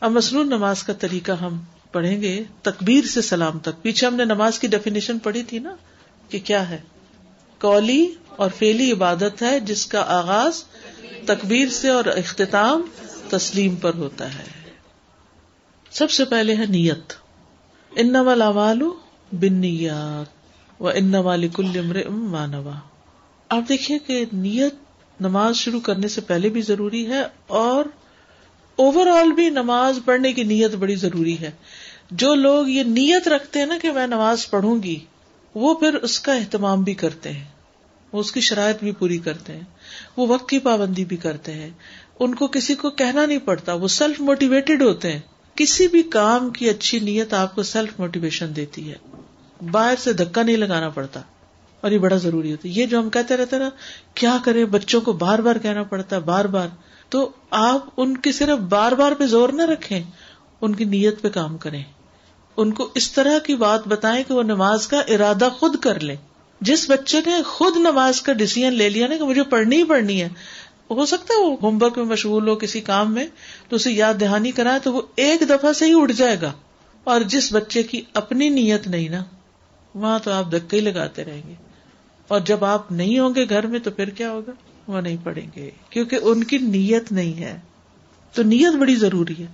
اب مصنون نماز کا طریقہ ہم پڑھیں گے، تکبیر سے سلام تک۔ پیچھے ہم نے نماز کی ڈیفینیشن پڑھی تھی نا کہ کیا ہے؟ کولی اور فیلی عبادت ہے جس کا آغاز تکبیر سے اور اختتام تسلیم پر ہوتا ہے۔ سب سے پہلے ہے نیت۔ ان والو بن نیات و ان والی کل مانوا آپ دیکھیے کہ نیت نماز شروع کرنے سے پہلے بھی ضروری ہے اور اوور آل بھی نماز پڑھنے کی نیت بڑی ضروری ہے۔ جو لوگ یہ نیت رکھتے ہیں نا کہ میں نماز پڑھوں گی، وہ پھر اس کا اہتمام بھی کرتے ہیں۔ وہ اس کی شرائط بھی پوری کرتے ہیں۔ وہ وقت کی پابندی بھی کرتے ہیں۔ ان کو کسی کو کہنا نہیں پڑتا، وہ سیلف موٹیویٹیڈ ہوتے ہیں۔ کسی بھی کام کی اچھی نیت آپ کو سیلف موٹیویشن دیتی ہے۔ باہر سے دھکا نہیں لگانا پڑتا۔ اور یہ بڑا ضروری ہوتا ہے۔ یہ جو ہم کہتے رہتے نا، کیا کریں؟ بچوں کو بار بار کہنا پڑتا ہے، بار بار۔ تو آپ ان کی صرف بار بار پہ زور نہ رکھیں، ان کی نیت پہ کام کریں۔ ان کو اس طرح کی بات بتائیں کہ وہ نماز کا ارادہ خود کر لیں۔ جس بچے نے خود نماز کا ڈسیزن لے لیا نا کہ مجھے پڑھنی ہی پڑھنی ہے، ہو سکتا ہے وہ ہوم ورک میں مشغول ہو، کسی کام میں تو اسے یاد دہانی کرائے تو وہ ایک دفعہ سے ہی اٹھ جائے گا۔ اور جس بچے کی اپنی نیت نہیں نا، وہاں تو آپ دکے ہی لگاتے رہیں گے۔ اور جب آپ نہیں ہوں گے گھر میں تو پھر کیا ہوگا؟ وہ نہیں پڑھیں گے۔ کیونکہ ان کی نیت نہیں ہے۔ تو نیت بڑی ضروری ہے۔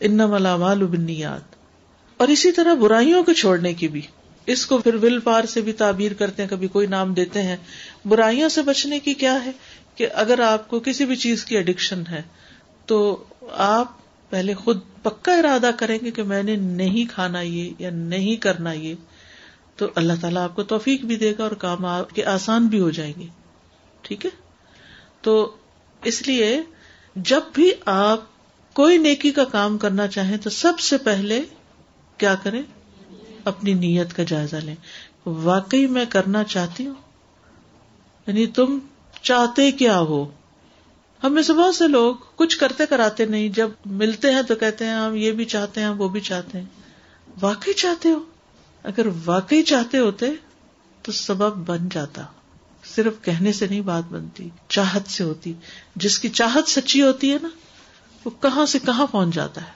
ان ملامال نیات اور اسی طرح برائیوں کو چھوڑنے کی بھی۔ اس کو پھر ول پار سے بھی تعبیر کرتے ہیں، کبھی کوئی نام دیتے ہیں۔ برائیوں سے بچنے کی کیا ہے؟ کہ اگر آپ کو کسی بھی چیز کی اڈکشن ہے، تو آپ پہلے خود پکا ارادہ کریں گے کہ میں نے نہیں کھانا یہ یا نہیں کرنا یہ۔ تو اللہ تعالیٰ آپ کو توفیق بھی دے گا اور کام آپ کے آسان بھی ہو جائیں گے۔ ٹھیک ہے؟ تو اس لیے جب بھی آپ کوئی نیکی کا کام کرنا چاہیں تو سب سے پہلے کیا کریں؟ اپنی نیت کا جائزہ لیں۔ واقعی میں کرنا چاہتی ہوں۔ یعنی تم چاہتے کیا ہو؟ ہم میں سے بہت سے لوگ کچھ کرتے کراتے نہیں۔ جب ملتے ہیں تو کہتے ہیں، ہم یہ بھی چاہتے ہیں وہ بھی چاہتے ہیں۔ واقعی چاہتے ہو؟ اگر واقعی چاہتے ہوتے تو سبب بن جاتا۔ صرف کہنے سے نہیں بات بنتی، چاہت سے ہوتی۔ جس کی چاہت سچی ہوتی ہے نا، وہ کہاں سے کہاں پہنچ جاتا ہے۔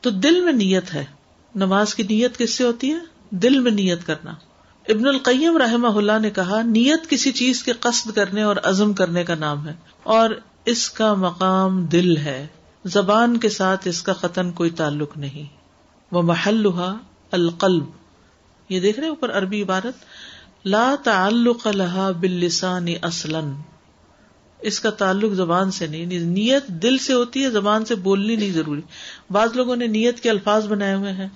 تو دل میں نیت ہے۔ نماز کی نیت کس سے ہوتی ہے؟ دل میں نیت کرنا۔ ابن القیم رحمہ اللہ نے کہا، نیت کسی چیز کے قصد کرنے اور عزم کرنے کا نام ہے۔ اور اس کا مقام دل ہے۔ زبان کے ساتھ اس کا قطن کوئی تعلق نہیں۔ وہ محل القلب۔ یہ دیکھ رہے اوپر عربی عبارت؟ لا تعلق لها باللسان اصلا۔ اس کا تعلق زبان سے نہیں نیت دل سے ہوتی ہے، زبان سے بولنی نہیں ضروری۔ بعض لوگوں نے نیت کے الفاظ بنائے ہوئے ہیں،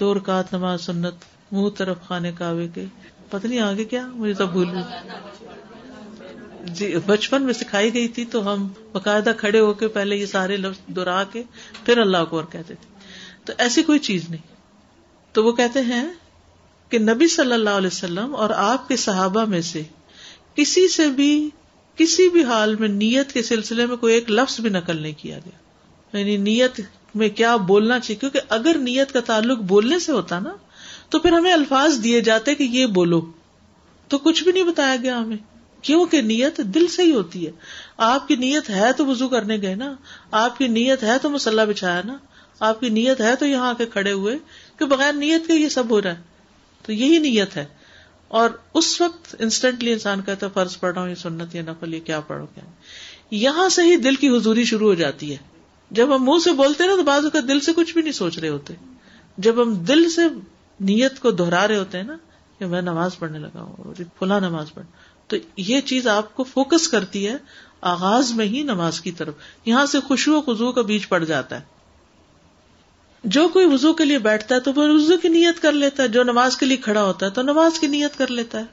دو رکعت نماز سنت، منہ طرف خانے کعبے کے۔ پتہ نہیں آگے کیا، مجھے تو بھول جی بچپن میں سکھائی گئی تھی تو ہم باقاعدہ کھڑے ہو کے پہلے یہ سارے لفظ دہرا کے پھر اللہ کو اور کہتے تھے۔ تو ایسی کوئی چیز نہیں۔ تو وہ کہتے ہیں کہ نبی صلی اللہ علیہ وسلم اور آپ کے صحابہ میں سے کسی سے بھی کسی بھی حال میں نیت کے سلسلے میں کوئی ایک لفظ بھی نقل نہیں کیا گیا۔ یعنی نیت میں کیا بولنا چاہیے؟ کیونکہ اگر نیت کا تعلق بولنے سے ہوتا نا، تو پھر ہمیں الفاظ دیے جاتے کہ یہ بولو۔ تو کچھ بھی نہیں بتایا گیا ہمیں۔ کیوں کہ نیت دل سے ہی ہوتی ہے۔ آپ کی نیت ہے تو وزو کرنے گئے نا۔ آپ کی نیت ہے تو مسلح بچھایا نا۔ آپ کی نیت ہے تو یہاں آ کے کھڑے ہوئے کہ بغیر نیت کے یہ سب ہو رہا ہے۔ تو یہی نیت ہے۔ اور اس وقت انسٹنٹلی انسان کہتا ہے، فرض پڑھ رہا ہوں، یہ سنت یا نفل، یہ کیا پڑھو، کیا یہاں سے ہی دل کی حضوری شروع ہو جاتی ہے۔ جب ہم منہ سے بولتے نا، تو بعض اوقات دل سے کچھ بھی نہیں سوچ رہے ہوتے۔ جب ہم دل سے نیت کو دہرا رہے ہوتے ہیں نا، کہ میں نماز پڑھنے لگا ہوں کھلا نماز پڑھ۔ تو یہ چیز آپ کو فوکس کرتی ہے، آغاز میں ہی نماز کی طرف۔ یہاں سے خوشبو و خزو کا بیچ پڑ جاتا ہے۔ جو کوئی وزو کے لیے بیٹھتا ہے تو وہ وزو کی نیت کر لیتا ہے، جو نماز کے لیے کھڑا ہوتا ہے تو نماز کی نیت کر لیتا ہے۔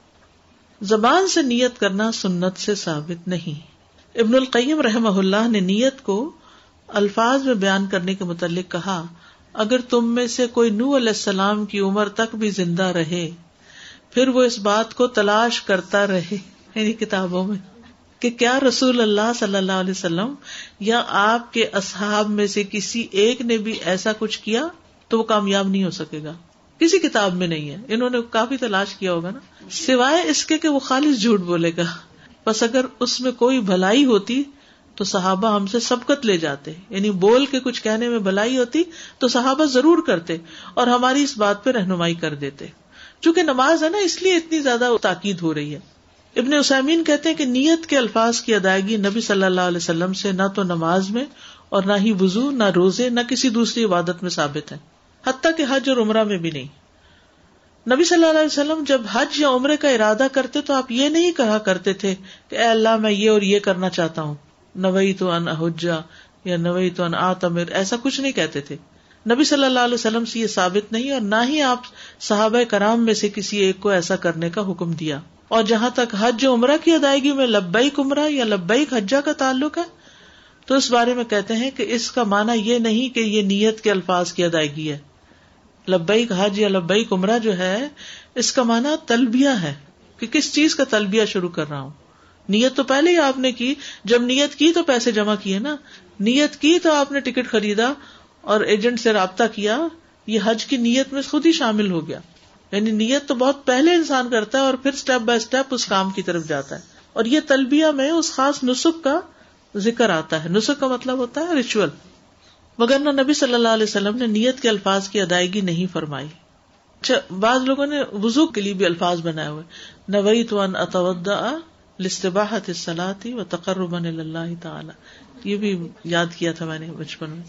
زبان سے نیت کرنا سنت سے ثابت نہیں۔ ابن القیم رحم اللہ نے نیت کو الفاظ میں بیان کرنے کے متعلق کہا، اگر تم میں سے کوئی نو علیہ السلام کی عمر تک بھی زندہ رہے، پھر وہ اس بات کو تلاش کرتا رہے یعنی کتابوں میں۔ کہ کیا رسول اللہ صلی اللہ علیہ وسلم یا آپ کے اصحاب میں سے کسی ایک نے بھی ایسا کچھ کیا تو وہ کامیاب نہیں ہو سکے گا؟ کسی کتاب میں نہیں ہے۔ انہوں نے کافی تلاش کیا ہوگا نا۔ سوائے اس کے کہ وہ خالص جھوٹ بولے گا۔ بس اگر اس میں کوئی بھلائی ہوتی تو صحابہ ہم سے سبقت لے جاتے۔ یعنی بول کے کچھ کہنے میں بھلائی ہوتی تو صحابہ ضرور کرتے اور ہماری اس بات پہ رہنمائی کر دیتے۔ چونکہ نماز ہے نا، اس لیے اتنی زیادہ تاکید ہو رہی ہے۔ ابن اسامین کہتے ہیں کہ نیت کے الفاظ کی ادائیگی نبی صلی اللہ علیہ وسلم سے نہ تو نماز میں اور نہ ہی وزو نہ روزے، نہ کسی دوسری عبادت میں ثابت ہے۔ حتیٰ کہ حج اور عمرہ میں بھی نہیں۔ نبی صلی اللہ علیہ وسلم جب حج یا عمرے کا ارادہ کرتے تو آپ یہ نہیں کہا کرتے تھے کہ اے اللہ میں یہ اور یہ کرنا چاہتا ہوں۔ نوئی تو ان احجا یا نوئی تو ان آتمر ایسا کچھ نہیں کہتے تھے۔ نبی صلی اللہ علیہ وسلم سے یہ ثابت نہیں اور نہ ہی آپ صحابہ کرام میں سے کسی ایک کو ایسا کرنے کا حکم دیا۔ اور جہاں تک حج عمرہ کی ادائیگی میں لبئی کمرہ یا لبئی حجا کا تعلق ہے، تو اس بارے میں کہتے ہیں کہ اس کا مانا یہ نہیں کہ یہ نیت کے الفاظ کی ادائیگی ہے۔ لبئی حج یا لبئی کمرہ جو ہے، اس کا مانا تلبیا ہے کہ کس چیز کا تلبیا شروع کر رہا ہوں۔ نیت تو پہلے ہی آپ نے کی، جب نیت کی تو پیسے جمع کیے نا۔ نیت کی تو آپ نے ٹکٹ خریدا اور ایجنٹ سے رابطہ کیا، یہ حج کی نیت میں خود ہی شامل ہو گیا۔ یعنی نیت تو بہت پہلے انسان کرتا ہے اور پھر اسٹیپ بائی اسٹیپ اس کام کی طرف جاتا ہے۔ اور یہ تلبیہ میں اس خاص نسخ کا ذکر آتا ہے۔ نسخ کا مطلب ہوتا ہے ریچول مگر نہ نبی صلی اللہ علیہ وسلم نے نیت کے الفاظ کی ادائیگی نہیں فرمائی۔ اچھا بعض لوگوں نے وزو کے لیے بھی الفاظ بنائے ہوئے۔ نوئی تو ان اتودا لستباحت سلاتی و تقرب اللہ تعالی۔ یہ بھی یاد کیا تھا میں نے بچپن میں۔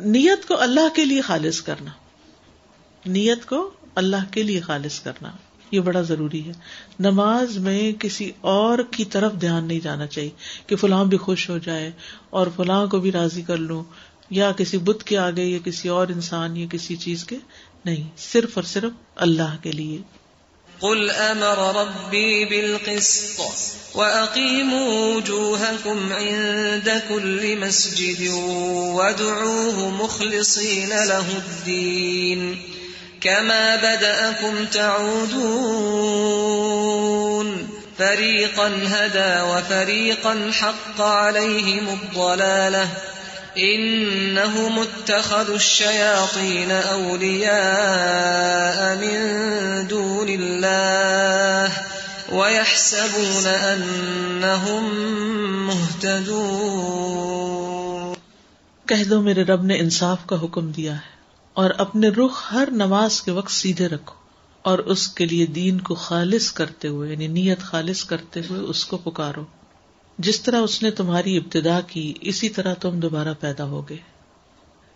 نیت کو اللہ کے لیے خالص کرنا۔ نیت کو اللہ کے لیے خالص کرنا، یہ بڑا ضروری ہے۔ نماز میں کسی اور کی طرف دھیان نہیں جانا چاہیے کہ فلاں بھی خوش ہو جائے اور فلاں کو بھی راضی کر لوں، یا کسی بت کے آگے یا کسی اور انسان یا کسی چیز کے۔ نہیں، صرف اور صرف اللہ کے لیے۔ قل امر ربي بالقسط واقيموا وجوهكم عند كل مسجد وادعوه مخلصين له الدين۔ كما بدأكم تعودون فريقا هدى وفريقا حق عليهم الضلاله انهم اتخذوا الشياطين اولياء من دون الله ويحسبون انهم مهتدون کہہ دو میرے رب نے انصاف کا حکم دیا ہے۔ اور اپنے رخ ہر نماز کے وقت سیدھے رکھو اور اس کے لیے دین کو خالص کرتے ہوئے یعنی نیت خالص کرتے ہوئے اس کو پکارو۔ جس طرح اس نے تمہاری ابتدا کی، اسی طرح تم دوبارہ پیدا ہوگے۔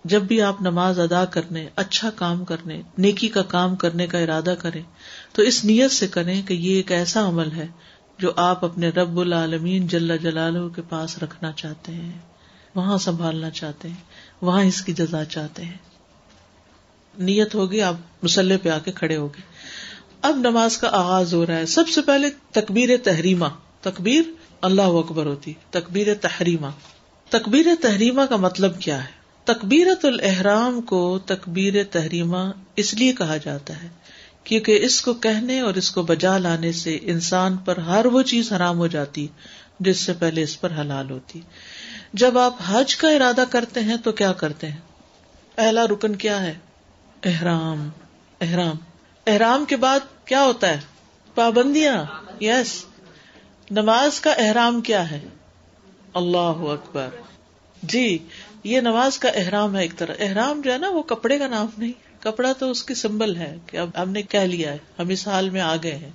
جب بھی آپ نماز ادا کرنے اچھا کام کرنے، نیکی کا کام کرنے کا ارادہ کریں، تو اس نیت سے کریں کہ یہ ایک ایسا عمل ہے جو آپ اپنے رب العالمین جل جلال کے پاس رکھنا چاہتے ہیں، وہاں سنبھالنا چاہتے ہیں، وہاں اس کی جزا چاہتے ہیں۔ نیت ہوگی، آپ مسلح پہ آ کے کھڑے ہوگے اب نماز کا آغاز ہو رہا ہے۔ سب سے پہلے تکبیر تحریمہ۔ تکبیر اللہ اکبر ہوتی۔ تکبیر تحریمہ۔ تکبیر تحریمہ کا مطلب کیا ہے؟ تکبیرت الحرام کو تکبیر تحریمہ اس لیے کہا جاتا ہے کیونکہ اس کو کہنے اور اس کو بجا لانے سے انسان پر ہر وہ چیز حرام ہو جاتی جس سے پہلے اس پر حلال ہوتی۔ جب آپ حج کا ارادہ کرتے ہیں تو کیا کرتے ہیں؟ پہلا رکن کیا ہے؟ احرام احرام۔ احرام کے بعد کیا ہوتا ہے؟ پابندیاں یس نماز کا احرام کیا ہے؟ اللہ اکبر۔ جی یہ نماز کا احرام ہے ایک طرح۔ احرام جو ہے نا، وہ کپڑے کا نام نہیں۔ کپڑا تو اس کی سمبل ہے کہ اب ہم نے کہہ لیا ہے۔ ہم اس حال میں آ گئے ہیں۔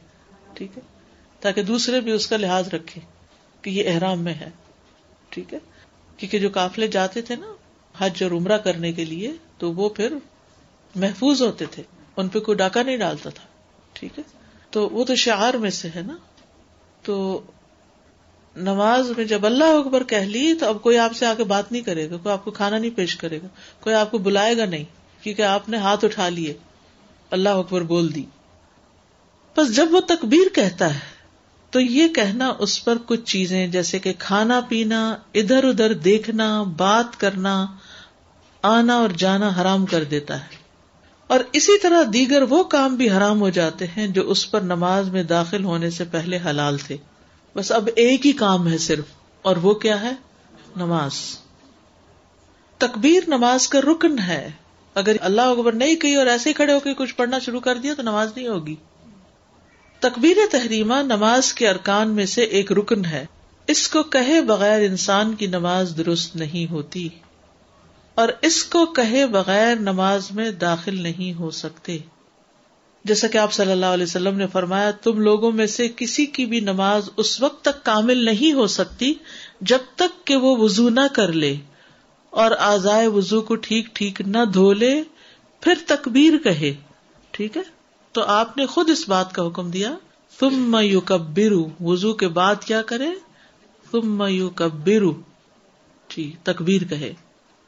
ٹھیک ہے؟ تاکہ دوسرے بھی اس کا لحاظ رکھے کہ یہ احرام میں ہے۔ ٹھیک ہے؟ کیونکہ جو قافلے جاتے تھے نا، حج اور عمرہ کرنے کے لیے، تو وہ پھر محفوظ ہوتے تھے۔ ان پہ کوئی ڈاکہ نہیں ڈالتا تھا۔ ٹھیک ہے؟ تو وہ تو شعار میں سے ہے نا۔ تو نماز میں جب اللہ اکبر کہہ لی تو اب کوئی آپ سے آگے بات نہیں کرے گا، کوئی آپ کو کھانا نہیں پیش کرے گا، کوئی آپ کو بلائے گا نہیں، کیونکہ آپ نے ہاتھ اٹھا لیے۔ اللہ اکبر بول دی۔ بس جب وہ تکبیر کہتا ہے، تو یہ کہنا اس پر کچھ چیزیں، جیسے کہ کھانا پینا، ادھر ادھر دیکھنا، بات کرنا، آنا اور جانا حرام کر دیتا ہے۔ اور اسی طرح دیگر وہ کام بھی حرام ہو جاتے ہیں جو اس پر نماز میں داخل ہونے سے پہلے حلال تھے۔ بس اب ایک ہی کام ہے صرف، اور وہ کیا ہے؟ نماز۔ تکبیر نماز کا رکن ہے۔ اگر اللہ اکبر نہیں کہی اور ایسے کھڑے ہو کے کچھ پڑھنا شروع کر دیا تو نماز نہیں ہوگی۔ تکبیر تحریمہ نماز کے ارکان میں سے ایک رکن ہے۔ اس کو کہے بغیر انسان کی نماز درست نہیں ہوتی۔ اور اس کو کہے بغیر نماز میں داخل نہیں ہو سکتے۔ جیسا کہ آپ صلی اللہ علیہ وسلم نے فرمایا، تم لوگوں میں سے کسی کی بھی نماز اس وقت تک کامل نہیں ہو سکتی جب تک کہ وہ وزو نہ کر لے اور آزائے وزو کو ٹھیک ٹھیک نہ دھو لے، پھر تکبیر کہے۔ ٹھیک ہے؟ تو آپ نے خود اس بات کا حکم دیا۔ تم میو کب وزو کے بعد کیا کرے؟ تم میو کب ٹھیک، تکبیر کہے۔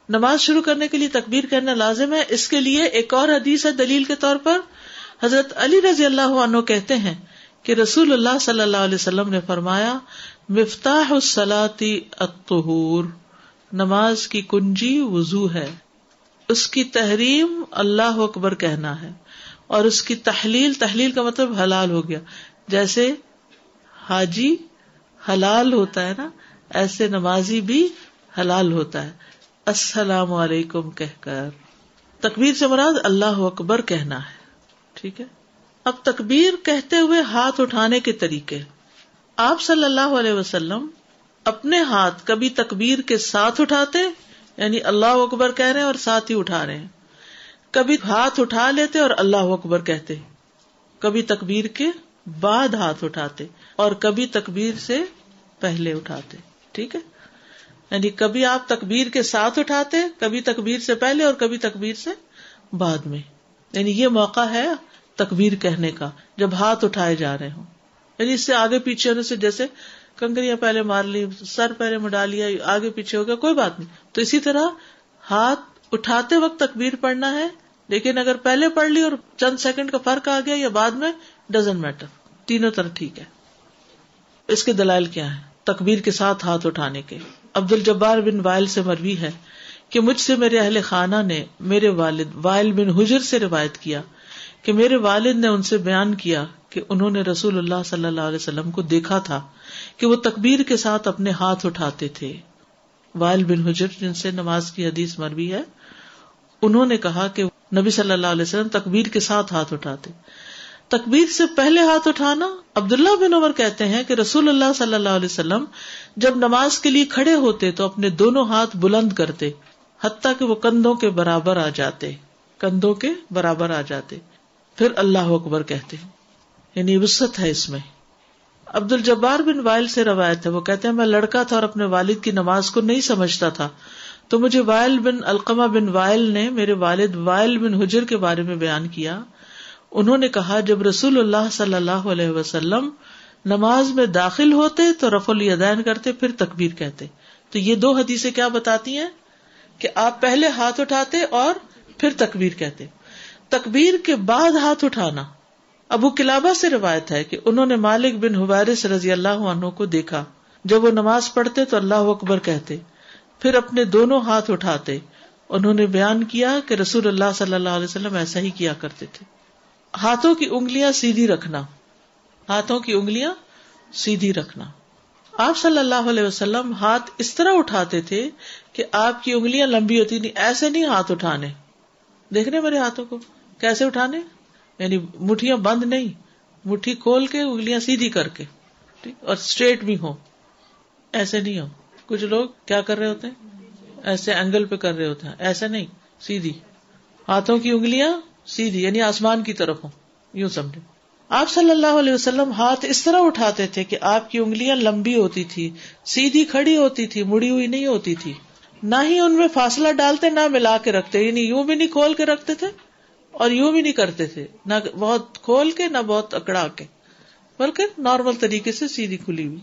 نماز شروع کرنے کے لیے تکبیر کرنا لازم ہے۔ اس کے لیے ایک اور حدیث ہے دلیل کے طور پر۔ حضرت علی رضی اللہ عنہ کہتے ہیں کہ رسول اللہ صلی اللہ علیہ وسلم نے فرمایا، مفتاح السلاتی الطہور۔ نماز کی کنجی وضو ہے۔ اس کی تحریم اللہ اکبر کہنا ہے۔ اور اس کی تحلیل تحلیل کا مطلب حلال ہو گیا۔ جیسے حاجی حلال ہوتا ہے نا، ایسے نمازی بھی حلال ہوتا ہے۔ السلام علیکم کہہ کر تکبیر سے مراد اللہ اکبر کہنا ہے، ٹھیک ہے؟ اب تکبیر کہتے ہوئے ہاتھ اٹھانے کے طریقے۔ آپ صلی اللہ علیہ وسلم اپنے ہاتھ کبھی تکبیر کے ساتھ اٹھاتے یعنی اللہ اکبر کہہ رہے ہیں اور ساتھ ہی اٹھا رہے ہیں۔ کبھی ہاتھ اٹھا لیتے اور اللہ اکبر کہتے۔ کبھی تکبیر کے بعد ہاتھ اٹھاتے اور کبھی تکبیر سے پہلے اٹھاتے۔ ٹھیک ہے؟ یعنی کبھی آپ تکبیر کے ساتھ اٹھاتے، کبھی تکبیر سے پہلے اور کبھی تکبیر سے بعد میں۔ یعنی یہ موقع ہے تکبیر کہنے کا، جب ہاتھ اٹھائے جا رہے ہوں۔ یعنی اس سے آگے پیچھے ہونے سے جیسے کنکریاں پہلے مار لی، سر پہلے مڈا لیا، آگے پیچھے ہو گیا، کوئی بات نہیں۔ تو اسی طرح ہاتھ اٹھاتے وقت تکبیر پڑھنا ہے، لیکن اگر پہلے پڑھ لی اور چند سیکنڈ کا فرق آ گیا یا بعد میں ڈزنٹ میٹر تینوں طرح ٹھیک ہے۔ اس کے دلائل کیا ہے تکبیر کے ساتھ ہاتھ اٹھانے کے۔ عبد الجبار بن وائل سے مروی ہے کہ مجھ سے میرے اہل خانہ نے میرے والد وائل بن حجر سے روایت کیا کہ میرے والد نے ان سے بیان کیا کہ انہوں نے رسول اللہ صلی اللہ علیہ وسلم کو دیکھا تھا کہ وہ تکبیر کے ساتھ اپنے ہاتھ اٹھاتے تھے۔ وائل بن حجر جن سے نماز کی حدیث مروی ہے، انہوں نے کہا کہ نبی صلی اللہ علیہ وسلم تکبیر کے ساتھ ہاتھ اٹھاتے۔ تکبیر سے پہلے ہاتھ اٹھانا، عبداللہ بن عمر کہتے ہیں کہ رسول اللہ صلی اللہ علیہ وسلم جب نماز کے لیے کھڑے ہوتے تو اپنے دونوں ہاتھ بلند کرتے، حتیٰ کہ وہ کندھوں کے برابر آ جاتے، کندھوں کے برابر آ جاتے۔ پھر اللہ اکبر کہتے یعنی وسط ہے اس میں۔ عبد الجبار بن وائل سے روایت ہے، وہ کہتے ہیں، میں لڑکا تھا اور اپنے والد کی نماز کو نہیں سمجھتا تھا، تو مجھے وائل بن القمہ بن وائل نے میرے والد وائل بن حجر کے بارے میں بیان کیا۔ انہوں نے کہا، جب رسول اللہ صلی اللہ علیہ وسلم نماز میں داخل ہوتے تو رف الدین کرتے، پھر تکبیر کہتے۔ تو یہ دو حدیثیں کیا بتاتی ہیں؟ کہ آپ پہلے ہاتھ اٹھاتے اور پھر تکبیر کہتے۔ تکبیر کے بعد ہاتھ اٹھانا۔ ابو کلابا سے روایت ہے کہ انہوں نے مالک بن حبارس رضی اللہ عنہ کو دیکھا۔ جب وہ نماز پڑھتے تو اللہ اکبر کہتے۔ پھر اپنے دونوں ہاتھ اٹھاتے۔ انہوں نے بیان کیا کہ رسول اللہ صلی اللہ علیہ وسلم ایسا ہی کیا کرتے تھے۔ ہاتھوں کی انگلیاں سیدھی رکھنا ہاتھوں کی انگلیاں سیدھی رکھنا آپ صلی اللہ علیہ وسلم ہاتھ اس طرح اٹھاتے تھے کہ آپ کی انگلیاں لمبی ہوتی نہیں ایسے نہیں ہاتھ اٹھانے۔ دیکھنے میرے ہاتھوں کو؟ کیسے اٹھانے؟ یعنی مٹھیاں بند نہیں، مٹھی کھول کے انگلیاں سیدھی کر کے اور اسٹریٹ بھی ہو ایسے نہیں ہو کچھ لوگ کیا کر رہے ہوتے ہیں؟ ایسے اینگل پہ کر رہے ہوتے ہیں۔ ایسے نہیں، سیدھی۔ ہاتھوں کی انگلیاں سیدھی یعنی آسمان کی طرف ہو یوں سمجھے آپ صلی اللہ علیہ وسلم ہاتھ اس طرح اٹھاتے تھے کہ آپ کی انگلیاں لمبی ہوتی تھی، سیدھی کھڑی ہوتی تھی، مڑی ہوئی نہیں ہوتی تھی۔ نہ ہی ان میں فاصلہ ڈالتے، نہ ملا کے رکھتے یعنی یوں بھی نہیں کھول کے رکھتے تھے اور یوں بھی نہیں کرتے تھے۔ نہ بہت کھول کے، نہ بہت اکڑا کے، بلکہ نارمل طریقے سے سیدھی کھلی ہوئی۔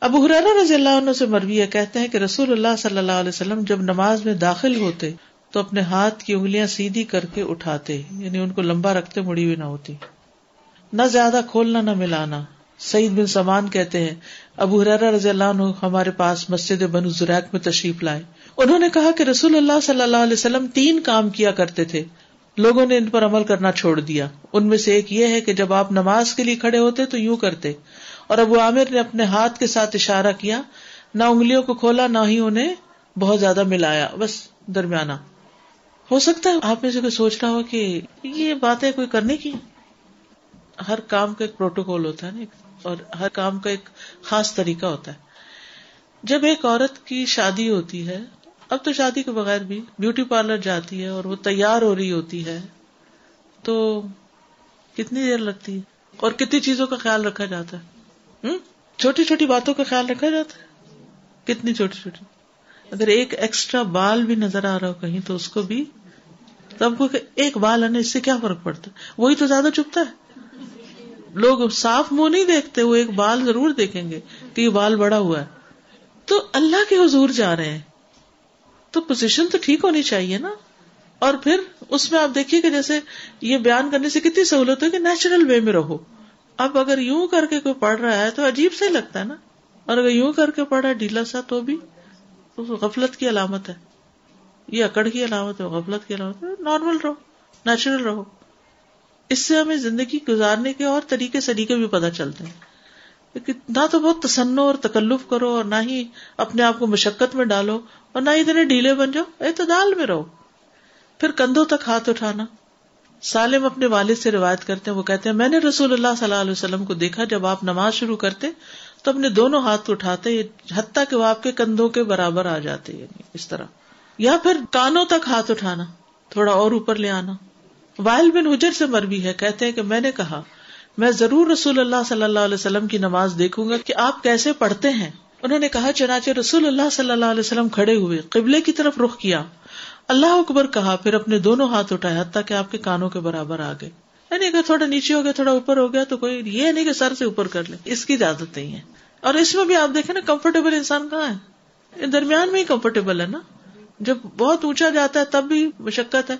اب حرارا رضی اللہ عنہ سے مروی کہتے ہیں کہ رسول اللہ صلی اللہ علیہ وسلم جب نماز میں داخل ہوتے تو اپنے ہاتھ کی انگلیاں سیدھی کر کے اٹھاتے یعنی ان کو لمبا رکھتے مڑی ہوئی نہ ہوتی۔ نہ زیادہ کھولنا، نہ ملانا۔ سعید بن سمان کہتے ہیں، ابو حرارا رضی اللہ عنہ ہمارے پاس مسجد بنو زریک میں تشریف لائے۔ انہوں نے کہا کہ رسول اللہ صلی اللہ علیہ وسلم تین کام کیا کرتے تھے۔ لوگوں نے ان پر عمل کرنا چھوڑ دیا۔ ان میں سے ایک یہ ہے کہ جب آپ نماز کے لیے کھڑے ہوتے تو یوں کرتے۔ اور ابو عامر نے اپنے ہاتھ کے ساتھ اشارہ کیا، نہ انگلیوں کو کھولا، نہ ہی انہیں بہت زیادہ ملایا۔ بس، درمیانہ۔ ہو سکتا ہے آپ میں سے کوئی سوچ رہا ہو کہ یہ بات ہے کوئی کرنے کی ہر کام کا ایک پروٹوکول ہوتا ہے نا اور ہر کام کا ایک خاص طریقہ ہوتا ہے۔ جب ایک عورت کی شادی ہوتی ہے، اب تو شادی کے بغیر بھی بیوٹی پارلر جاتی ہے اور وہ تیار ہو رہی ہوتی ہے، تو کتنی دیر لگتی ہے؟ اور کتنی چیزوں کا خیال رکھا جاتا ہے؟ چھوٹی چھوٹی باتوں کا خیال رکھا جاتا ہے؟ کتنی چھوٹی چھوٹی؟ اگر ایک ایکسٹرا بال بھی نظر آ رہا ہو کہیں تو اس کو بھی تب کو ایک بال آنے اس سے کیا فرق پڑتا ہے؟ وہی تو زیادہ چپتا ہے۔ لوگ صاف منہ نہیں دیکھتے، وہ ایک بال ضرور دیکھیں گے کہ یہ بال بڑا ہوا ہے۔ تو اللہ کے حضور جا رہے ہیں۔ تو پوزیشن تو ٹھیک ہونی چاہیے نا۔ اور پھر اس میں آپ دیکھیے کہ جیسے یہ بیان کرنے سے کتنی سہولت ہے کہ نیچرل وے میں رہو۔ اب اگر یوں کر کے کوئی پڑھ رہا ہے تو عجیب سے لگتا ہے نا۔ اور اگر یوں کر کے پڑھا ڈھیلا سا تو بھی۔ غفلت کی علامت ہے۔ یہ اکڑ کی علامت ہے، غفلت کی علامت ہے۔ نارمل رہو، نیچرل رہو۔ اس سے ہمیں زندگی گزارنے کے اور طریقے سلیقے بھی پتہ چلتے ہیں۔ نہ تو بہت تسنو اور تکلف کرو اور نہ ہی اپنے آپ کو مشقت میں ڈالو اور نہ ہی اتنے ڈھیلے بن جاؤ، اعتدال میں رہو۔ پھر کندھوں تک ہاتھ اٹھانا۔ سالم اپنے والد سے روایت کرتے ہیں، وہ کہتے ہیں، میں نے رسول اللہ صلی اللہ علیہ وسلم کو دیکھا جب آپ نماز شروع کرتے تو اپنے دونوں ہاتھ اٹھاتے حتیٰ کہ وہ آپ کے کندھوں کے برابر آ جاتے یعنی اس طرح۔ یا پھر کانوں تک ہاتھ اٹھانا، تھوڑا اور اوپر لے آنا۔ وائل بن حجر سے مربی ہے، کہتے ہیں کہ میں نے کہا، میں ضرور رسول اللہ صلی اللہ علیہ وسلم کی نماز دیکھوں گا کہ آپ کیسے پڑھتے ہیں۔ انہوں نے کہا، چنانچہ رسول اللہ صلی اللہ علیہ وسلم کھڑے ہوئے، قبلے کی طرف رخ کیا۔ اللہ اکبر کہا، پھر اپنے دونوں ہاتھ اٹھائے، حتیٰ کہ آپ کے کانوں کے برابر آ گئے۔ یعنی اگر تھوڑا نیچے ہو گیا، تھوڑا اوپر ہو گیا، تو کوئی یہ نہیں کہ سر سے اوپر کر لے۔ اس کی اجازت نہیں ہے۔ اور اس میں بھی آپ دیکھیں نا کمفرٹیبل انسان کہاں ہے؟ درمیان میں ہی کمفرٹیبل ہے نا۔ جب بہت اونچا جاتا ہے، تب بھی مشقت ہے۔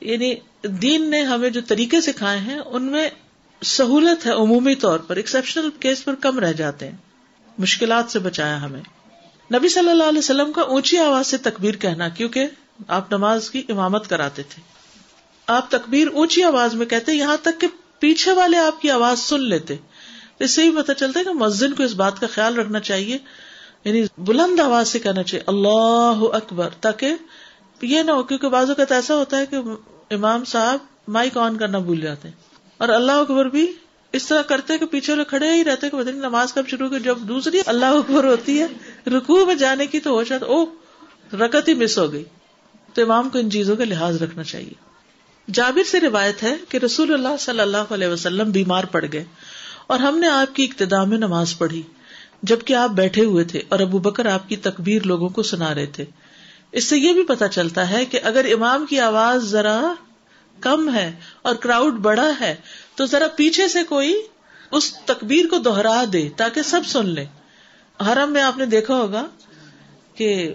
یعنی دین نے ہمیں جو طریقے سکھائے ہیں، ان میں سہولت ہے عمومی طور پر۔ ایکسپشنل کیس پر کم رہ جاتے ہیں۔ مشکلات سے بچایا ہمیں۔ نبی صلی اللہ علیہ وسلم کا اونچی آواز سے تکبیر کہنا، کیونکہ آپ نماز کی امامت کراتے تھے۔ آپ تکبیر اونچی آواز میں کہتے یہاں تک کہ پیچھے والے آپ کی آواز سن لیتے۔ اس سے بھی پتا چلتا ہے کہ مسجد کو اس بات کا خیال رکھنا چاہیے۔ یعنی بلند آواز سے کہنا چاہیے، اللہ اکبر، تاکہ یہ نہ ہو، کیونکہ بازو کا ایسا ہوتا ہے کہ امام صاحب مائک آن کرنا بھول جاتے ہیں۔ اور اللہ اکبر بھی اس طرح کرتے کہ پیچھے لوگ کھڑے ہی رہتے کہ نہیں نماز کب شروع کی جب دوسری اللہ اکبر ہوتی ہے رکو میں جانے کی تو ہو جاتا او رکت ہی مس ہو گئی۔ تو امام کو ان چیزوں کا لحاظ رکھنا چاہیے۔ جابر سے روایت ہے کہ رسول اللہ صلی اللہ علیہ وسلم بیمار پڑ گئے اور ہم نے آپ کی ابتدا میں نماز پڑھی، جبکہ آپ بیٹھے ہوئے تھے اور ابو بکر آپ کی تکبیر لوگوں کو سنا رہے تھے۔ اس سے یہ بھی پتا چلتا ہے کہ اگر امام کی آواز ذرا کم ہے اور کراؤڈ بڑا ہے، تو ذرا پیچھے سے کوئی اس تکبیر کو دوہرا دے تاکہ سب سن لے۔ حرم میں آپ نے دیکھا ہوگا کہ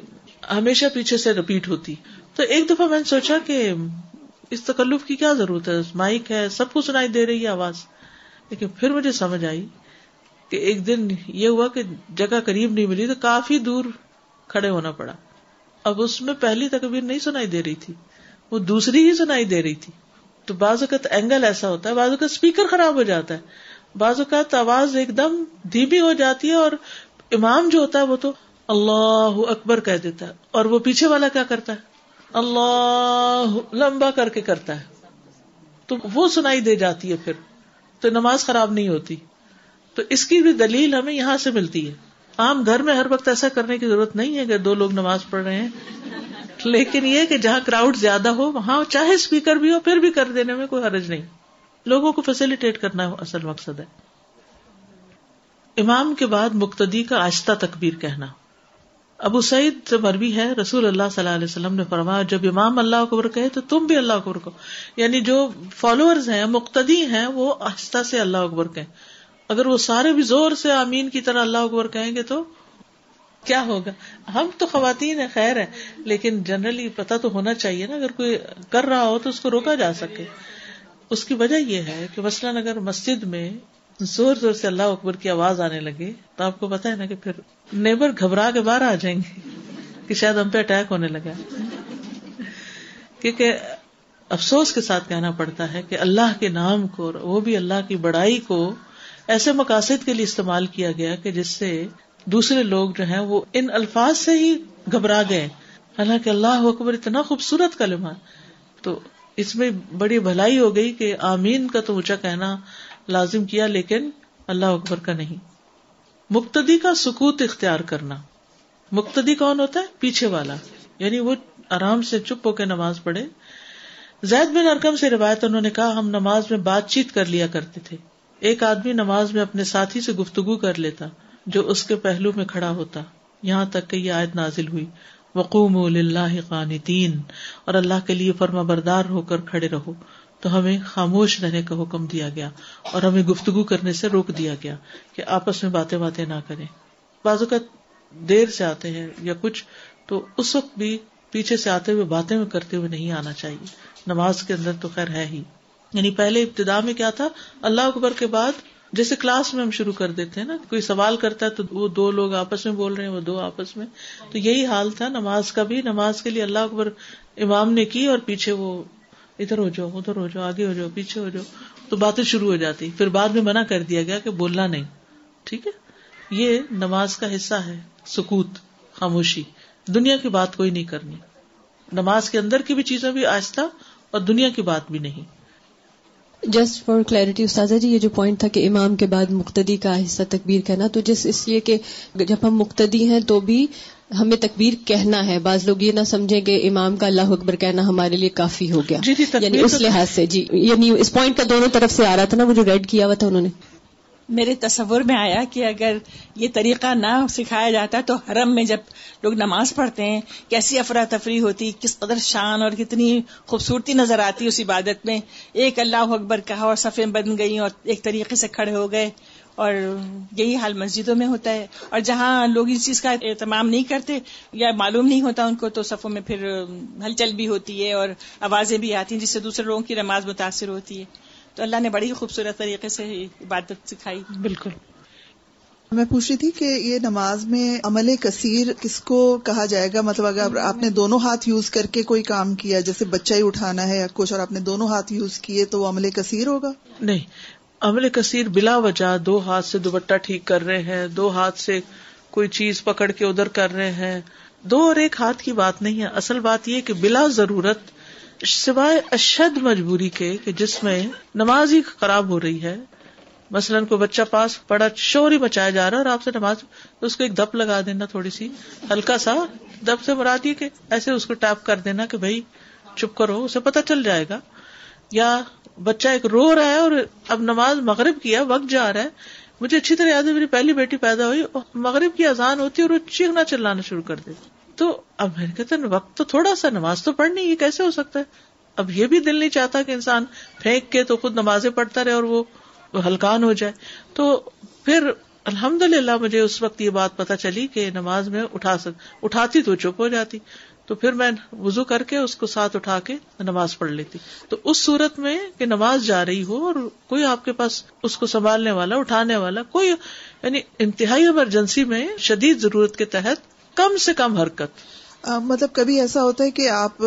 ہمیشہ پیچھے سے رپیٹ ہوتی۔ تو ایک دفعہ میں نے سوچا کہ اس تکلف کی کیا ضرورت ہے؟ مائک ہے، سب کو سنائی دے رہی ہے آواز۔ لیکن پھر مجھے سمجھ آئی کہ ایک دن یہ ہوا کہ جگہ قریب نہیں ملی تو کافی دور کھڑے ہونا پڑا۔ اب اس میں پہلی تکبیر نہیں سنائی دے رہی تھی، وہ دوسری ہی سنائی دے رہی تھی۔ تو بعض اوقات اینگل ایسا ہوتا ہے، بعض اوقات اسپیکر خراب ہو جاتا ہے۔ بعض اوقات آواز ایک دم دھیمی ہو جاتی ہے اور امام جو ہوتا ہے وہ تو اللہ اکبر کہہ دیتا ہے۔ اور وہ پیچھے والا کیا کرتا ہے؟ اللہ لمبا کر کے کرتا ہے۔ تو وہ سنائی دے جاتی ہے پھر۔ تو نماز خراب نہیں ہوتی۔ تو اس کی بھی دلیل ہمیں یہاں سے ملتی ہے۔ عام گھر میں ہر وقت ایسا کرنے کی ضرورت نہیں ہے کہ دو لوگ نماز پڑھ رہے ہیں۔ لیکن یہ کہ جہاں کراؤڈ زیادہ ہو، وہاں چاہے اسپیکر بھی ہو، پھر بھی کر دینے میں کوئی حرج نہیں۔ لوگوں کو فیسلٹیٹ کرنا اصل مقصد ہے۔ امام کے بعد مقتدی کا آہستہ تکبیر کہنا۔ ابو سعید سے مربی ہے، رسول اللہ صلی اللہ علیہ وسلم نے فرمایا، جب امام اللہ اکبر کہے تو تم بھی اللہ اکبر کو یعنی جو فالوور ہیں، مقتدی ہیں، وہ آہستہ سے اللہ اکبر کہیں اگر وہ سارے بھی زور سے امین کی طرح اللہ اکبر کہیں گے تو کیا ہوگا؟ ہم تو خواتین ہیں، خیر ہے لیکن جنرلی پتا تو ہونا چاہیے نا، اگر کوئی کر رہا ہو تو اس کو روکا جا سکے۔ اس کی وجہ یہ ہے کہ مثلاً اگر مسجد میں زور زور سے اللہ اکبر کی آواز آنے لگے تو آپ کو پتا ہے نا کہ پھر نیبر گھبرا کے باہر آ جائیں گے کہ شاید ہم پہ اٹیک ہونے لگا کیونکہ افسوس کے ساتھ کہنا پڑتا ہے کہ اللہ کے نام کو وہ بھی اللہ کی بڑائی کو ایسے مقاصد کے لیے استعمال کیا گیا کہ جس سے دوسرے لوگ جو ہیں وہ ان الفاظ سے ہی گھبرا گئے۔ حالانکہ اللہ اکبر اتنا خوبصورت کلمہ تو اس میں بڑی بھلائی ہو گئی کہ آمین کا تو اونچا کہنا لازم کیا لیکن اللہ اکبر کا نہیں۔ مقتدی کا سکوت اختیار کرنا۔ مقتدی کون ہوتا ہے؟ پیچھے والا۔ یعنی وہ آرام سے چپ ہو کے نماز پڑھے۔ زید بن ارکم سے روایت انہوں نے کہا، ہم نماز میں بات چیت کر لیا کرتے تھے۔ ایک آدمی نماز میں اپنے ساتھی سے گفتگو کر لیتا، جو اس کے پہلو میں کھڑا ہوتا۔ یہاں تک کہ یہ آیت نازل ہوئی۔ وقوم اللہ قانتین۔ اور اللہ کے لیے فرما بردار ہو کر کھڑے رہو۔ تو ہمیں خاموش رہنے کا حکم دیا گیا اور ہمیں گفتگو کرنے سے روک دیا گیا کہ آپس میں باتیں باتیں نہ کریں۔ بازو کا دیر سے آتے ہیں یا کچھ، تو اس وقت بھی پیچھے سے آتے ہوئے باتیں کرتے ہوئے نہیں آنا چاہیے۔ نماز کے اندر تو خیر ہے ہی۔ یعنی پہلے ابتدا میں کیا تھا؟ اللہ اکبر کے بعد جیسے کلاس میں ہم شروع کر دیتے ہیں نا، کوئی سوال کرتا ہے تو وہ دو لوگ آپس میں بول رہے ہیں، وہ دو آپس میں۔ تو یہی حال تھا، نماز کا بھی، نماز کے لیے اللہ اکبر امام نے کی اور پیچھے وہ ادھر ہو جاؤ، ادھر ہو جاؤ، آگے ہو جاؤ، پیچھے ہو جاؤ۔ تو باتیں شروع ہو جاتی۔ پھر بعد میں منع کر دیا گیا کہ بولنا نہیں۔ ٹھیک ہے؟ یہ نماز کا حصہ ہے، سکوت، خاموشی۔ دنیا کی بات کوئی نہیں کرنی۔ نماز کے اندر کی بھی چیزیں بھی آہستہ اور دنیا کی بات بھی نہیں۔ جسٹ فار کلیئرٹی استاذہ جی یہ جو پوائنٹ تھا کہ امام کے بعد مقتدی کا حصہ تکبیر کہنا، تو جس اس لیے کہ جب ہم مقتدی ہیں تو بھی ہمیں تکبیر کہنا ہے۔ بعض لوگ یہ نہ سمجھیں کہ امام کا اللہ اکبر کہنا ہمارے لیے کافی ہو گیا۔ جی جی یعنی اس لحاظ سے جی یعنی اس پوائنٹ کا دونوں طرف سے آ رہا تھا نا وہ جو ریڈ کیا ہوا تھا انہوں نے۔ میرے تصور میں آیا کہ اگر یہ طریقہ نہ سکھایا جاتا تو حرم میں جب لوگ نماز پڑھتے ہیں کیسی افراتفری ہوتی کس قدر شان اور کتنی خوبصورتی نظر آتی اس عبادت میں۔ ایک اللہ اکبر کہا اور صفیں بن گئی اور ایک طریقے سے کھڑے ہو گئے۔ اور یہی حال مسجدوں میں ہوتا ہے۔ اور جہاں لوگ اس چیز کا اہتمام نہیں کرتے یا معلوم نہیں ہوتا ان کو تو صفوں میں پھر ہلچل بھی ہوتی ہے اور آوازیں بھی آتی ہیں جس سے دوسرے لوگوں کی نماز متاثر ہوتی ہے۔ تو اللہ نے بڑی خوبصورت طریقے سے عبادت سکھائی۔ بالکل۔ میں پوچھ رہی تھی کہ یہ نماز میں عمل کثیر کس کو کہا جائے گا؟ مطلب اگر آپ نے دونوں ہاتھ یوز کر کے کوئی کام کیا جیسے بچہ ہی اٹھانا ہے یا کچھ اور آپ نے دونوں ہاتھ یوز کیے تو وہ عمل کثیر ہوگا؟ نہیں عمل کثیر بلا وجہ دو ہاتھ سے دوپٹہ ٹھیک کر رہے ہیں، دو ہاتھ سے کوئی چیز پکڑ کے ادھر کر رہے ہیں۔ دو اور ایک ہاتھ کی بات نہیں ہے، اصل بات یہ کہ بلا ضرورت سوائے اشد مجبوری کے کہ جس میں نماز ہی خراب ہو رہی ہے۔ مثلاً کوئی بچہ پاس بڑا شور ہی بچایا جا رہا ہے اور آپ سے نماز اس کو ایک دپ لگا دینا، تھوڑی سی ہلکا سا دپ سے مراد یہ کہ ایسے اس کو ٹیپ کر دینا کہ بھائی چپ کرو، اسے پتا چل جائے گا۔ یا بچہ ایک رو رہا ہے اور اب نماز مغرب کیا وقت جا رہا ہے۔ مجھے اچھی طرح یاد ہے، میری پہلی بیٹی پیدا ہوئی مغرب کی اذان ہوتی ہے اور وہ چیخنا چلانا شروع کر دے تو اب میں نے کہتا وقت تو تھوڑا سا، نماز تو پڑھنی، یہ کیسے ہو سکتا ہے؟ اب یہ بھی دل نہیں چاہتا کہ انسان پھینک کے تو خود نمازیں پڑھتا رہے اور وہ ہلکان ہو جائے۔ تو پھر الحمد للہ مجھے اس وقت یہ بات پتا چلی کہ نماز میں اٹھا سک، اٹھاتی تو چپ ہو جاتی۔ تو پھر میں وزو کر کے اس کو ساتھ اٹھا کے نماز پڑھ لیتی۔ تو اس صورت میں کہ نماز جا رہی ہو اور کوئی آپ کے پاس اس کو سنبھالنے والا، اٹھانے والا، کوئی یعنی انتہائی ایمرجنسی میں شدید ضرورت کے تحت کم سے کم حرکت۔ مطلب کبھی ایسا ہوتا ہے کہ آپ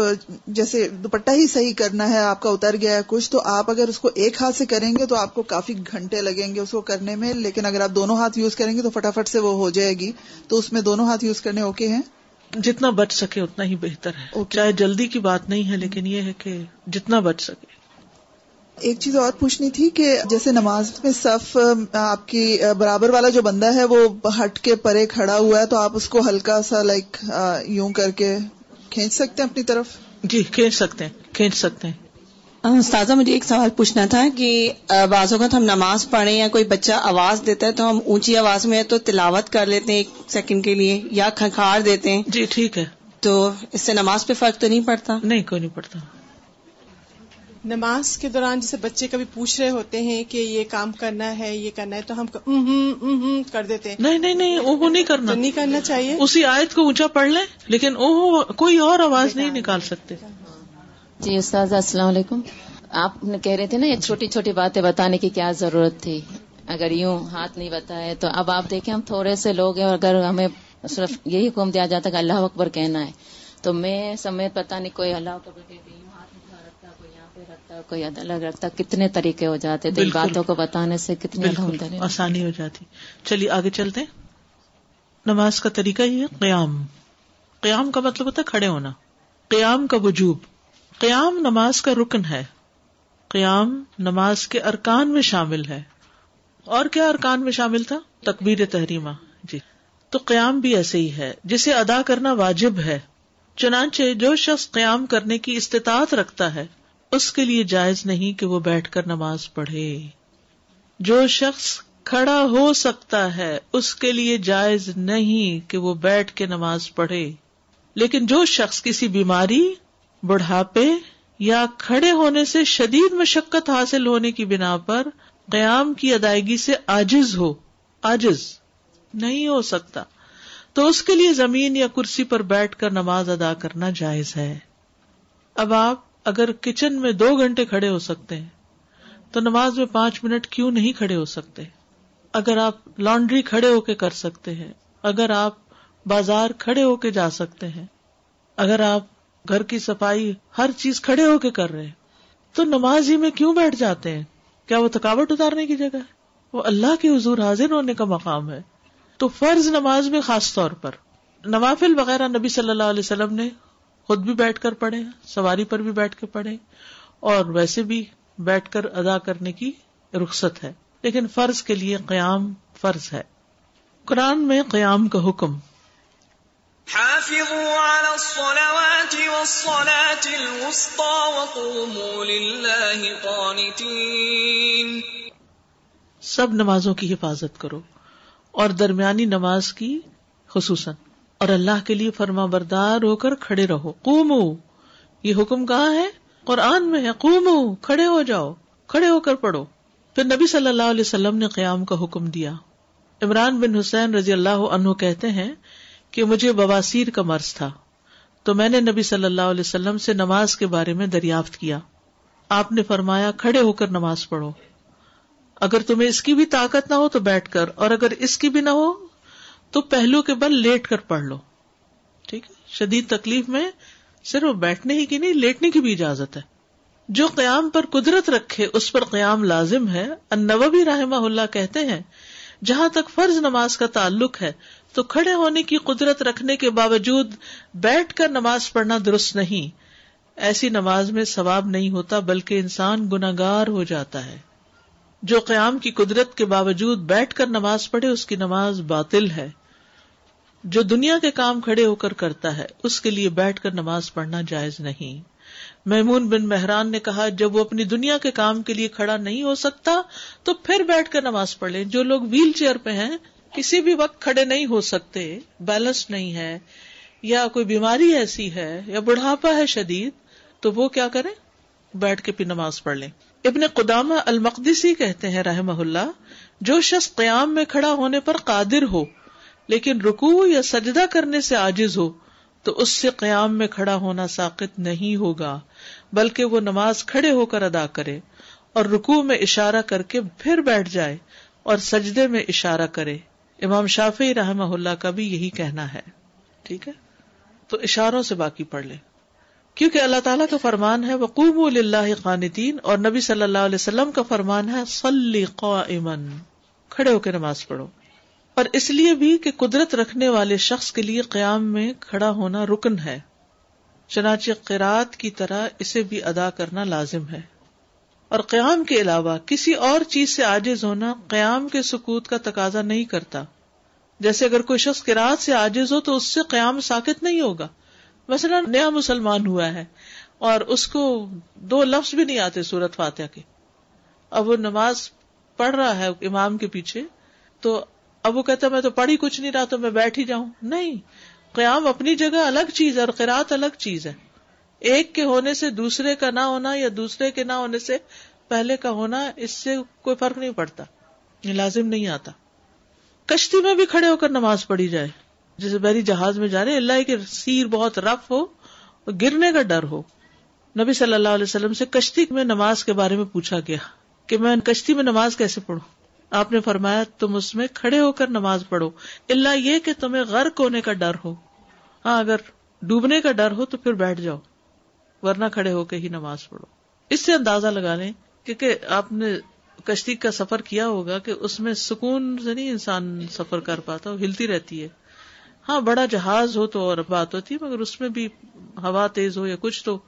جیسے دوپٹہ ہی صحیح کرنا ہے، آپ کا اتر گیا ہے کچھ، تو آپ اگر اس کو ایک ہاتھ سے کریں گے تو آپ کو کافی گھنٹے لگیں گے اس کو کرنے میں، لیکن اگر آپ دونوں ہاتھ یوز کریں گے تو فٹافٹ سے وہ ہو جائے گی۔ تو اس میں دونوں ہاتھ یوز کرنے اوکے ہیں؟ جتنا بچ سکے اتنا ہی بہتر ہے۔ چاہے جلدی کی بات نہیں ہے لیکن یہ ہے کہ جتنا بچ سکے۔ ایک چیز اور پوچھنی تھی کہ جیسے نماز میں صف آپ کی برابر والا جو بندہ ہے وہ ہٹ کے پرے کھڑا ہوا ہے تو آپ اس کو ہلکا سا لائک یوں کر کے کھینچ سکتے ہیں اپنی طرف؟ جی کھینچ سکتے ہیں کھینچ سکتے ہیں۔ استاذہ مجھے ایک سوال پوچھنا تھا کہ بعض اوقات ہم نماز پڑھیں یا کوئی بچہ آواز دیتا ہے تو ہم اونچی آواز میں تو تلاوت کر لیتے ہیں ایک سیکنڈ کے لیے یا کھنکھار دیتے ہیں۔ جی ٹھیک ہے۔ تو اس سے نماز پہ فرق تو نہیں پڑتا؟ نہیں کوئی نہیں پڑتا۔ نماز کے دوران جیسے بچے کبھی پوچھ رہے ہوتے ہیں کہ یہ کام کرنا ہے یہ کرنا ہے تو ہم کر دیتے ہیں۔ نہیں نہیں نہیں وہ نہیں کرنا۔ نہیں کرنا چاہیے؟ اسی آیت کو اونچا پڑھ لیں لیکن وہ کوئی اور آواز نہیں نکال سکتے۔ جی استاذ السلام علیکم۔ آپ نے کہہ رہے تھے نا یہ چھوٹی چھوٹی باتیں بتانے کی کیا ضرورت تھی۔ اگر یوں ہاتھ نہیں بتائے تو اب آپ دیکھیں ہم تھوڑے سے لوگ ہیں اور اگر ہمیں صرف یہی حکم دیا جاتا کہ اللہ اکبر کہنا ہے تو میں سمیت پتا نہیں کوئی اللہ اکبر رکھتا کوئی یہاں پہ رکھتا کوئی الگ رکھتا کتنے طریقے ہو جاتے تھے باتوں کو بتانے سے کتنی آسانی ہو جاتی۔ چلیے آگے چلتے نماز کا طریقہ ہی ہے قیام۔ قیام کا مطلب ہوتا ہے کھڑے ہونا۔ قیام کا وجوب۔ قیام نماز کا رکن ہے۔ قیام نماز کے ارکان میں شامل ہے۔ اور کیا ارکان میں شامل تھا؟ تکبیر تحریمہ۔ جی۔ تو قیام بھی ایسے ہی ہے، جسے ادا کرنا واجب ہے۔ چنانچہ جو شخص قیام کرنے کی استطاعت رکھتا ہے، اس کے لیے جائز نہیں کہ وہ بیٹھ کر نماز پڑھے۔ جو شخص کھڑا ہو سکتا ہے، اس کے لیے جائز نہیں کہ وہ بیٹھ کے نماز پڑھے۔ لیکن جو شخص کسی بیماری بڑھاپے یا کھڑے ہونے سے شدید مشقت حاصل ہونے کی بنا پر قیام کی ادائیگی سے آجز ہو آجز نہیں ہو سکتا۔ تو اس کے لیے زمین یا کرسی پر بیٹھ کر نماز ادا کرنا جائز ہے۔ اب آپ اگر کچن میں دو گھنٹے کھڑے ہو سکتے ہیں، تو نماز میں پانچ منٹ کیوں نہیں کھڑے ہو سکتے؟ اگر آپ لانڈری کھڑے ہو کے کر سکتے ہیں، اگر آپ بازار کھڑے ہو کے جا سکتے ہیں، اگر آپ گھر کی صفائی، ہر چیز کھڑے ہو کے کر رہے تو نماز ہی میں کیوں بیٹھ جاتے ہیں؟ کیا وہ تھکاوٹ اتارنے کی جگہ ہے؟ وہ اللہ کے حضور حاضر ہونے کا مقام ہے۔ تو فرض نماز میں خاص طور پر۔ نوافل وغیرہ نبی صلی اللہ علیہ وسلم نے خود بھی بیٹھ کر پڑھے سواری پر بھی بیٹھ کے پڑھے اور ویسے بھی بیٹھ کر ادا کرنے کی رخصت ہے۔ لیکن فرض کے لیے قیام فرض ہے۔ قرآن میں قیام کا حکم حافظوا على الصلوات والصلاة الوسطى وقوموا لله قانتين. سب نمازوں کی حفاظت کرو اور درمیانی نماز کی خصوصاً اور اللہ کے لیے فرما بردار ہو کر کھڑے رہو۔ قومو یہ حکم کہاں ہے؟ قرآن میں ہے۔ قومو کھڑے ہو جاؤ، کھڑے ہو کر پڑھو۔ پھر نبی صلی اللہ علیہ وسلم نے قیام کا حکم دیا۔ عمران بن حسین رضی اللہ عنہ کہتے ہیں کہ مجھے بواسیر کا مرض تھا۔ تو میں نے نبی صلی اللہ علیہ وسلم سے نماز کے بارے میں دریافت کیا۔ آپ نے فرمایا، کھڑے ہو کر نماز پڑھو۔ اگر تمہیں اس کی بھی طاقت نہ ہو تو بیٹھ کر، اور اگر اس کی بھی نہ ہو تو پہلو کے بل لیٹ کر پڑھ لو۔ ٹھیک ہے؟ شدید تکلیف میں صرف بیٹھنے ہی کی نہیں، لیٹنے کی بھی اجازت ہے۔ جو قیام پر قدرت رکھے، اس پر قیام لازم ہے۔ النووی رحمہ اللہ کہتے ہیں، جہاں تک فرض نماز کا تعلق ہے تو کھڑے ہونے کی قدرت رکھنے کے باوجود بیٹھ کر نماز پڑھنا درست نہیں۔ ایسی نماز میں ثواب نہیں ہوتا، بلکہ انسان گناگار ہو جاتا ہے۔ جو قیام کی قدرت کے باوجود بیٹھ کر نماز پڑھے، اس کی نماز باطل ہے۔ جو دنیا کے کام کھڑے ہو کر کرتا ہے، اس کے لیے بیٹھ کر نماز پڑھنا جائز نہیں۔ محمون بن مہران نے کہا، جب وہ اپنی دنیا کے کام کے لیے کھڑا نہیں ہو سکتا، تو پھر بیٹھ کر نماز پڑھ لیں۔ جو لوگ ویل چیئر پہ ہیں کسی بھی وقت کھڑے نہیں ہو سکتے بیلنس نہیں ہے، یا کوئی بیماری ایسی ہے، یا بڑھاپا ہے شدید، تو وہ کیا کرے بیٹھ کے پھر نماز پڑھ لیں۔ ابن قدامہ المقدسی کہتے ہیں رحم اللہ، جو شخص قیام میں کھڑا ہونے پر قادر ہو، لیکن رکو یا سجدہ کرنے سے آجز ہو، تو اس سے قیام میں کھڑا ہونا ساقت نہیں ہوگا، بلکہ وہ نماز کھڑے ہو کر ادا کرے اور رکو میں اشارہ کر کے پھر بیٹھ جائے اور سجدے میں اشارہ کرے۔ امام شافی رحم اللہ کا بھی یہی کہنا ہے۔ ٹھیک ہے؟ تو اشاروں سے باقی پڑھ لیں۔ کیونکہ اللہ تعالیٰ کا فرمان ہے وقوم اللہ قانتین اور نبی صلی اللہ علیہ وسلم کا فرمان ہے صلی قائمن کھڑے ہو کے نماز پڑھو۔ اور اس لیے بھی کہ قدرت رکھنے والے شخص کے لیے قیام میں کھڑا ہونا رکن ہے۔ چنانچہ قرات کی طرح اسے بھی ادا کرنا لازم ہے۔ اور قیام کے علاوہ کسی اور چیز سے آجز ہونا قیام کے سکوت کا تقاضا نہیں کرتا۔ جیسے اگر کوئی شخص کراط سے آجز ہو تو اس سے قیام ساکت نہیں ہوگا۔ مثلا نیا مسلمان ہوا ہے اور اس کو دو لفظ بھی نہیں آتے سورت فاتحہ کے۔ اب وہ نماز پڑھ رہا ہے امام کے پیچھے تو اب وہ کہتا میں تو پڑھی کچھ نہیں رہا تو میں بیٹھ ہی جاؤں۔ نہیں، قیام اپنی جگہ الگ چیز ہے اور قرآت الگ چیز ہے۔ ایک کے ہونے سے دوسرے کا نہ ہونا یا دوسرے کے نہ ہونے سے پہلے کا ہونا، اس سے کوئی فرق نہیں پڑتا، یہ لازم نہیں آتا۔ کشتی میں بھی کھڑے ہو کر نماز پڑھی جائے۔ جیسے بحری جہاز میں جا رہے اللہ کے سیر بہت رف ہو اور گرنے کا ڈر ہو۔ نبی صلی اللہ علیہ وسلم سے کشتی میں نماز کے بارے میں پوچھا گیا کہ میں کشتی میں نماز کیسے پڑھوں؟ آپ نے فرمایا، تم اس میں کھڑے ہو کر نماز پڑھو۔ اللہ یہ کہ تمہیں غرق ہونے کا ڈر ہو۔ ہاں اگر ڈوبنے کا ڈر ہو تو پھر بیٹھ جاؤ، ورنہ کھڑے ہو کے ہی نماز پڑھو۔ اس سے اندازہ لگا لیں کیونکہ آپ نے کشتی کا سفر کیا ہوگا کہ اس میں سکون سے نہیں انسان سفر کر پاتا ہلتی رہتی ہے۔ ہاں بڑا جہاز ہو تو اور بات ہوتی ہے، مگر اس میں بھی ہوا تیز ہو یا کچھ تو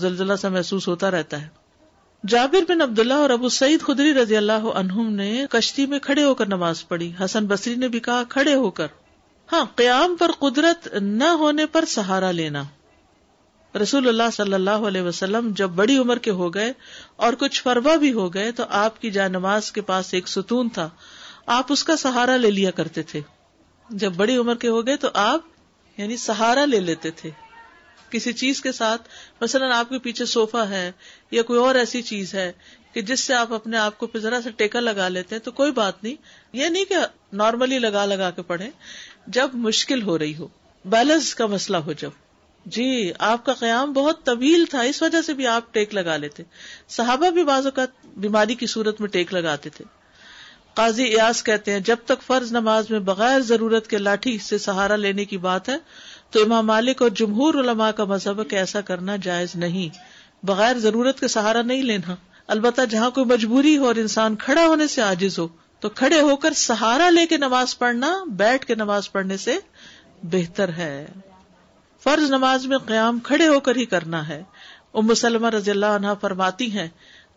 زلزلہ سا محسوس ہوتا رہتا ہے۔ جابر بن عبداللہ اور ابو سعید خدری رضی اللہ عنہم نے کشتی میں کھڑے ہو کر نماز پڑھی۔ حسن بصری نے بھی کہا، کھڑے ہو کر۔ ہاں قیام پر قدرت نہ ہونے پر سہارا لینا۔ رسول اللہ صلی اللہ علیہ وسلم جب بڑی عمر کے ہو گئے اور کچھ فروا بھی ہو گئے تو آپ کی جائے نماز کے پاس ایک ستون تھا۔ آپ اس کا سہارا لے لیا کرتے تھے۔ جب بڑی عمر کے ہو گئے تو آپ یعنی سہارا لے لیتے تھے۔ کسی چیز کے ساتھ، مثلاً آپ کے پیچھے سوفا ہے یا کوئی اور ایسی چیز ہے کہ جس سے آپ اپنے آپ کو پھر ذرا سے ٹیکا لگا لیتے ہیں تو کوئی بات نہیں۔ یہ نہیں کہ نارملی لگا لگا کے پڑھے جب مشکل ہو رہی ہو، بیلنس کا مسئلہ ہو جب۔ جی آپ کا قیام بہت طویل تھا، اس وجہ سے بھی آپ ٹیک لگا لیتے۔ صحابہ بھی بعض اوقات بیماری کی صورت میں ٹیک لگاتے تھے۔ قاضی ایاس کہتے ہیں، جب تک فرض نماز میں بغیر ضرورت کے لاٹھی سے سہارا لینے کی بات ہے، تو امام مالک اور جمہور علماء کا مذہب کہ ایسا کرنا جائز نہیں۔ بغیر ضرورت کے سہارا نہیں لینا۔ البتہ جہاں کوئی مجبوری ہو اور انسان کھڑا ہونے سے عاجز ہو، تو کھڑے ہو کر سہارا لے کے نماز پڑھنا، بیٹھ کے نماز پڑھنے سے بہتر ہے۔ فرض نماز میں قیام کھڑے ہو کر ہی کرنا ہے۔ ام سلمہ رضی اللہ عنہ فرماتی ہیں،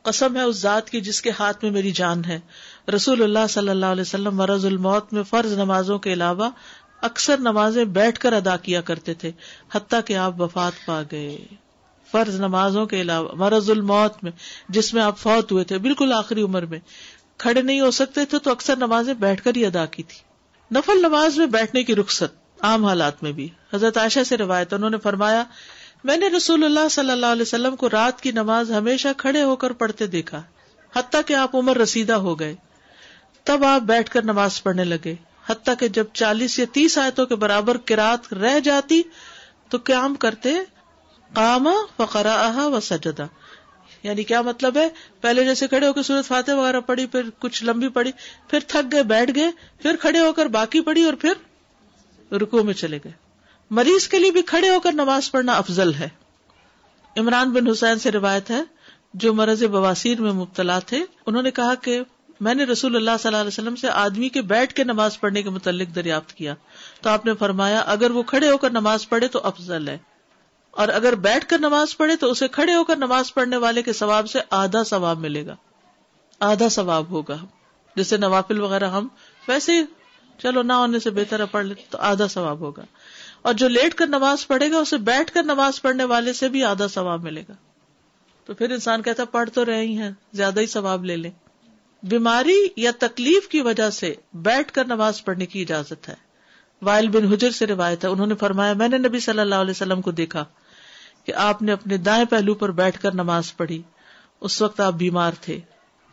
قسم ہے اس ذات کی جس کے ہاتھ میں میری جان ہے۔ رسول اللہ صلی اللہ علیہ وسلم مرض الموت میں فرض نمازوں کے علاوہ اکثر نمازیں بیٹھ کر ادا کیا کرتے تھے، حتیٰ کہ آپ وفات پا گئے۔ فرض نمازوں کے علاوہ مرض الموت میں جس میں آپ فوت ہوئے تھے، بالکل آخری عمر میں کھڑے نہیں ہو سکتے تھے تو اکثر نمازیں بیٹھ کر ہی ادا کی تھی۔ نفل نماز میں بیٹھنے کی رخصت عام حالات میں بھی۔ حضرت عائشہ سے روایت انہوں نے فرمایا، میں نے رسول اللہ صلی اللہ علیہ وسلم کو رات کی نماز ہمیشہ کھڑے ہو کر پڑھتے دیکھا، حتیٰ کہ آپ عمر رسیدہ ہو گئے۔ تب آپ بیٹھ کر نماز پڑھنے لگے، حتیٰ کہ جب چالیس یا تیس آیتوں کے برابر کراط رہ جاتی، تو قیام کرتے کام فقرا و سجدا یعنی کیا مطلب ہے؟ پہلے جیسے کھڑے ہو کے سورت فاتح وغیرہ پڑھی، پھر کچھ لمبی پڑی پھر تھک گئے، بیٹھ گئے، پھر کھڑے ہو کر باقی پڑھی اور پھر رکو میں چلے گئے۔ مریض کے لیے بھی کھڑے ہو کر نماز پڑھنا افضل ہے۔ عمران بن حسین سے روایت ہے، جو مرض بواسیر میں مبتلا تھے، انہوں نے کہا کہ میں نے رسول اللہ صلی اللہ علیہ وسلم سے آدمی کے بیٹھ کے نماز پڑھنے کے متعلق دریافت کیا۔ تو آپ نے فرمایا، اگر وہ کھڑے ہو کر نماز پڑھے تو افضل ہے۔ اور اگر بیٹھ کر نماز پڑھے تو اسے کھڑے ہو کر نماز پڑھنے والے کے ثواب سے آدھا ثواب ملے گا۔ آدھا ثواب ہوگا، جیسے نوافل وغیرہ ہم، ویسے چلو نہ ہونے سے بہتر ہے، پڑھ لیتے تو آدھا ثواب ہوگا۔ اور جو لیٹ کر نماز پڑھے گا، اسے بیٹھ کر نماز پڑھنے والے سے بھی آدھا ثواب ملے گا۔ تو پھر انسان کہتا پڑھ تو رہے ہی ہیں، زیادہ ہی ثواب لے لیں۔ بیماری یا تکلیف کی وجہ سے بیٹھ کر نماز پڑھنے کی اجازت ہے۔ وائل بن حجر سے روایت ہے، انہوں نے فرمایا، میں نے نبی صلی اللہ علیہ وسلم کو دیکھا کہ آپ نے اپنے دائیں پہلو پر بیٹھ کر نماز پڑھی۔ اس وقت آپ بیمار تھے۔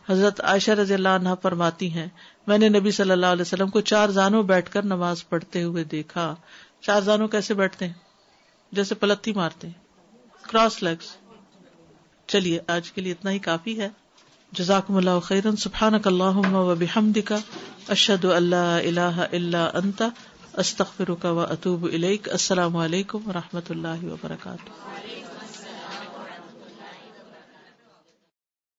حضرت عائشہ رضی اللہ عنہ فرماتی ہیں میں نے نبی صلی اللہ علیہ وسلم کو چار زانوں بیٹھ کر نماز پڑھتے ہوئے دیکھا۔ چار زانوں کیسے بیٹھتے ہیں؟ جیسے پلتی مارتے ہیں۔ کراس لیگس چلیے، آج کے لیے اتنا ہی کافی ہے۔ جزاکم اللہ خیرن۔ سبحانک اللہم و بحمدک۔ اشہد اللہ الہ الا انت۔ استغفرک و اتوب الیک۔ السلام علیکم و رحمۃ اللہ وبرکاتہ۔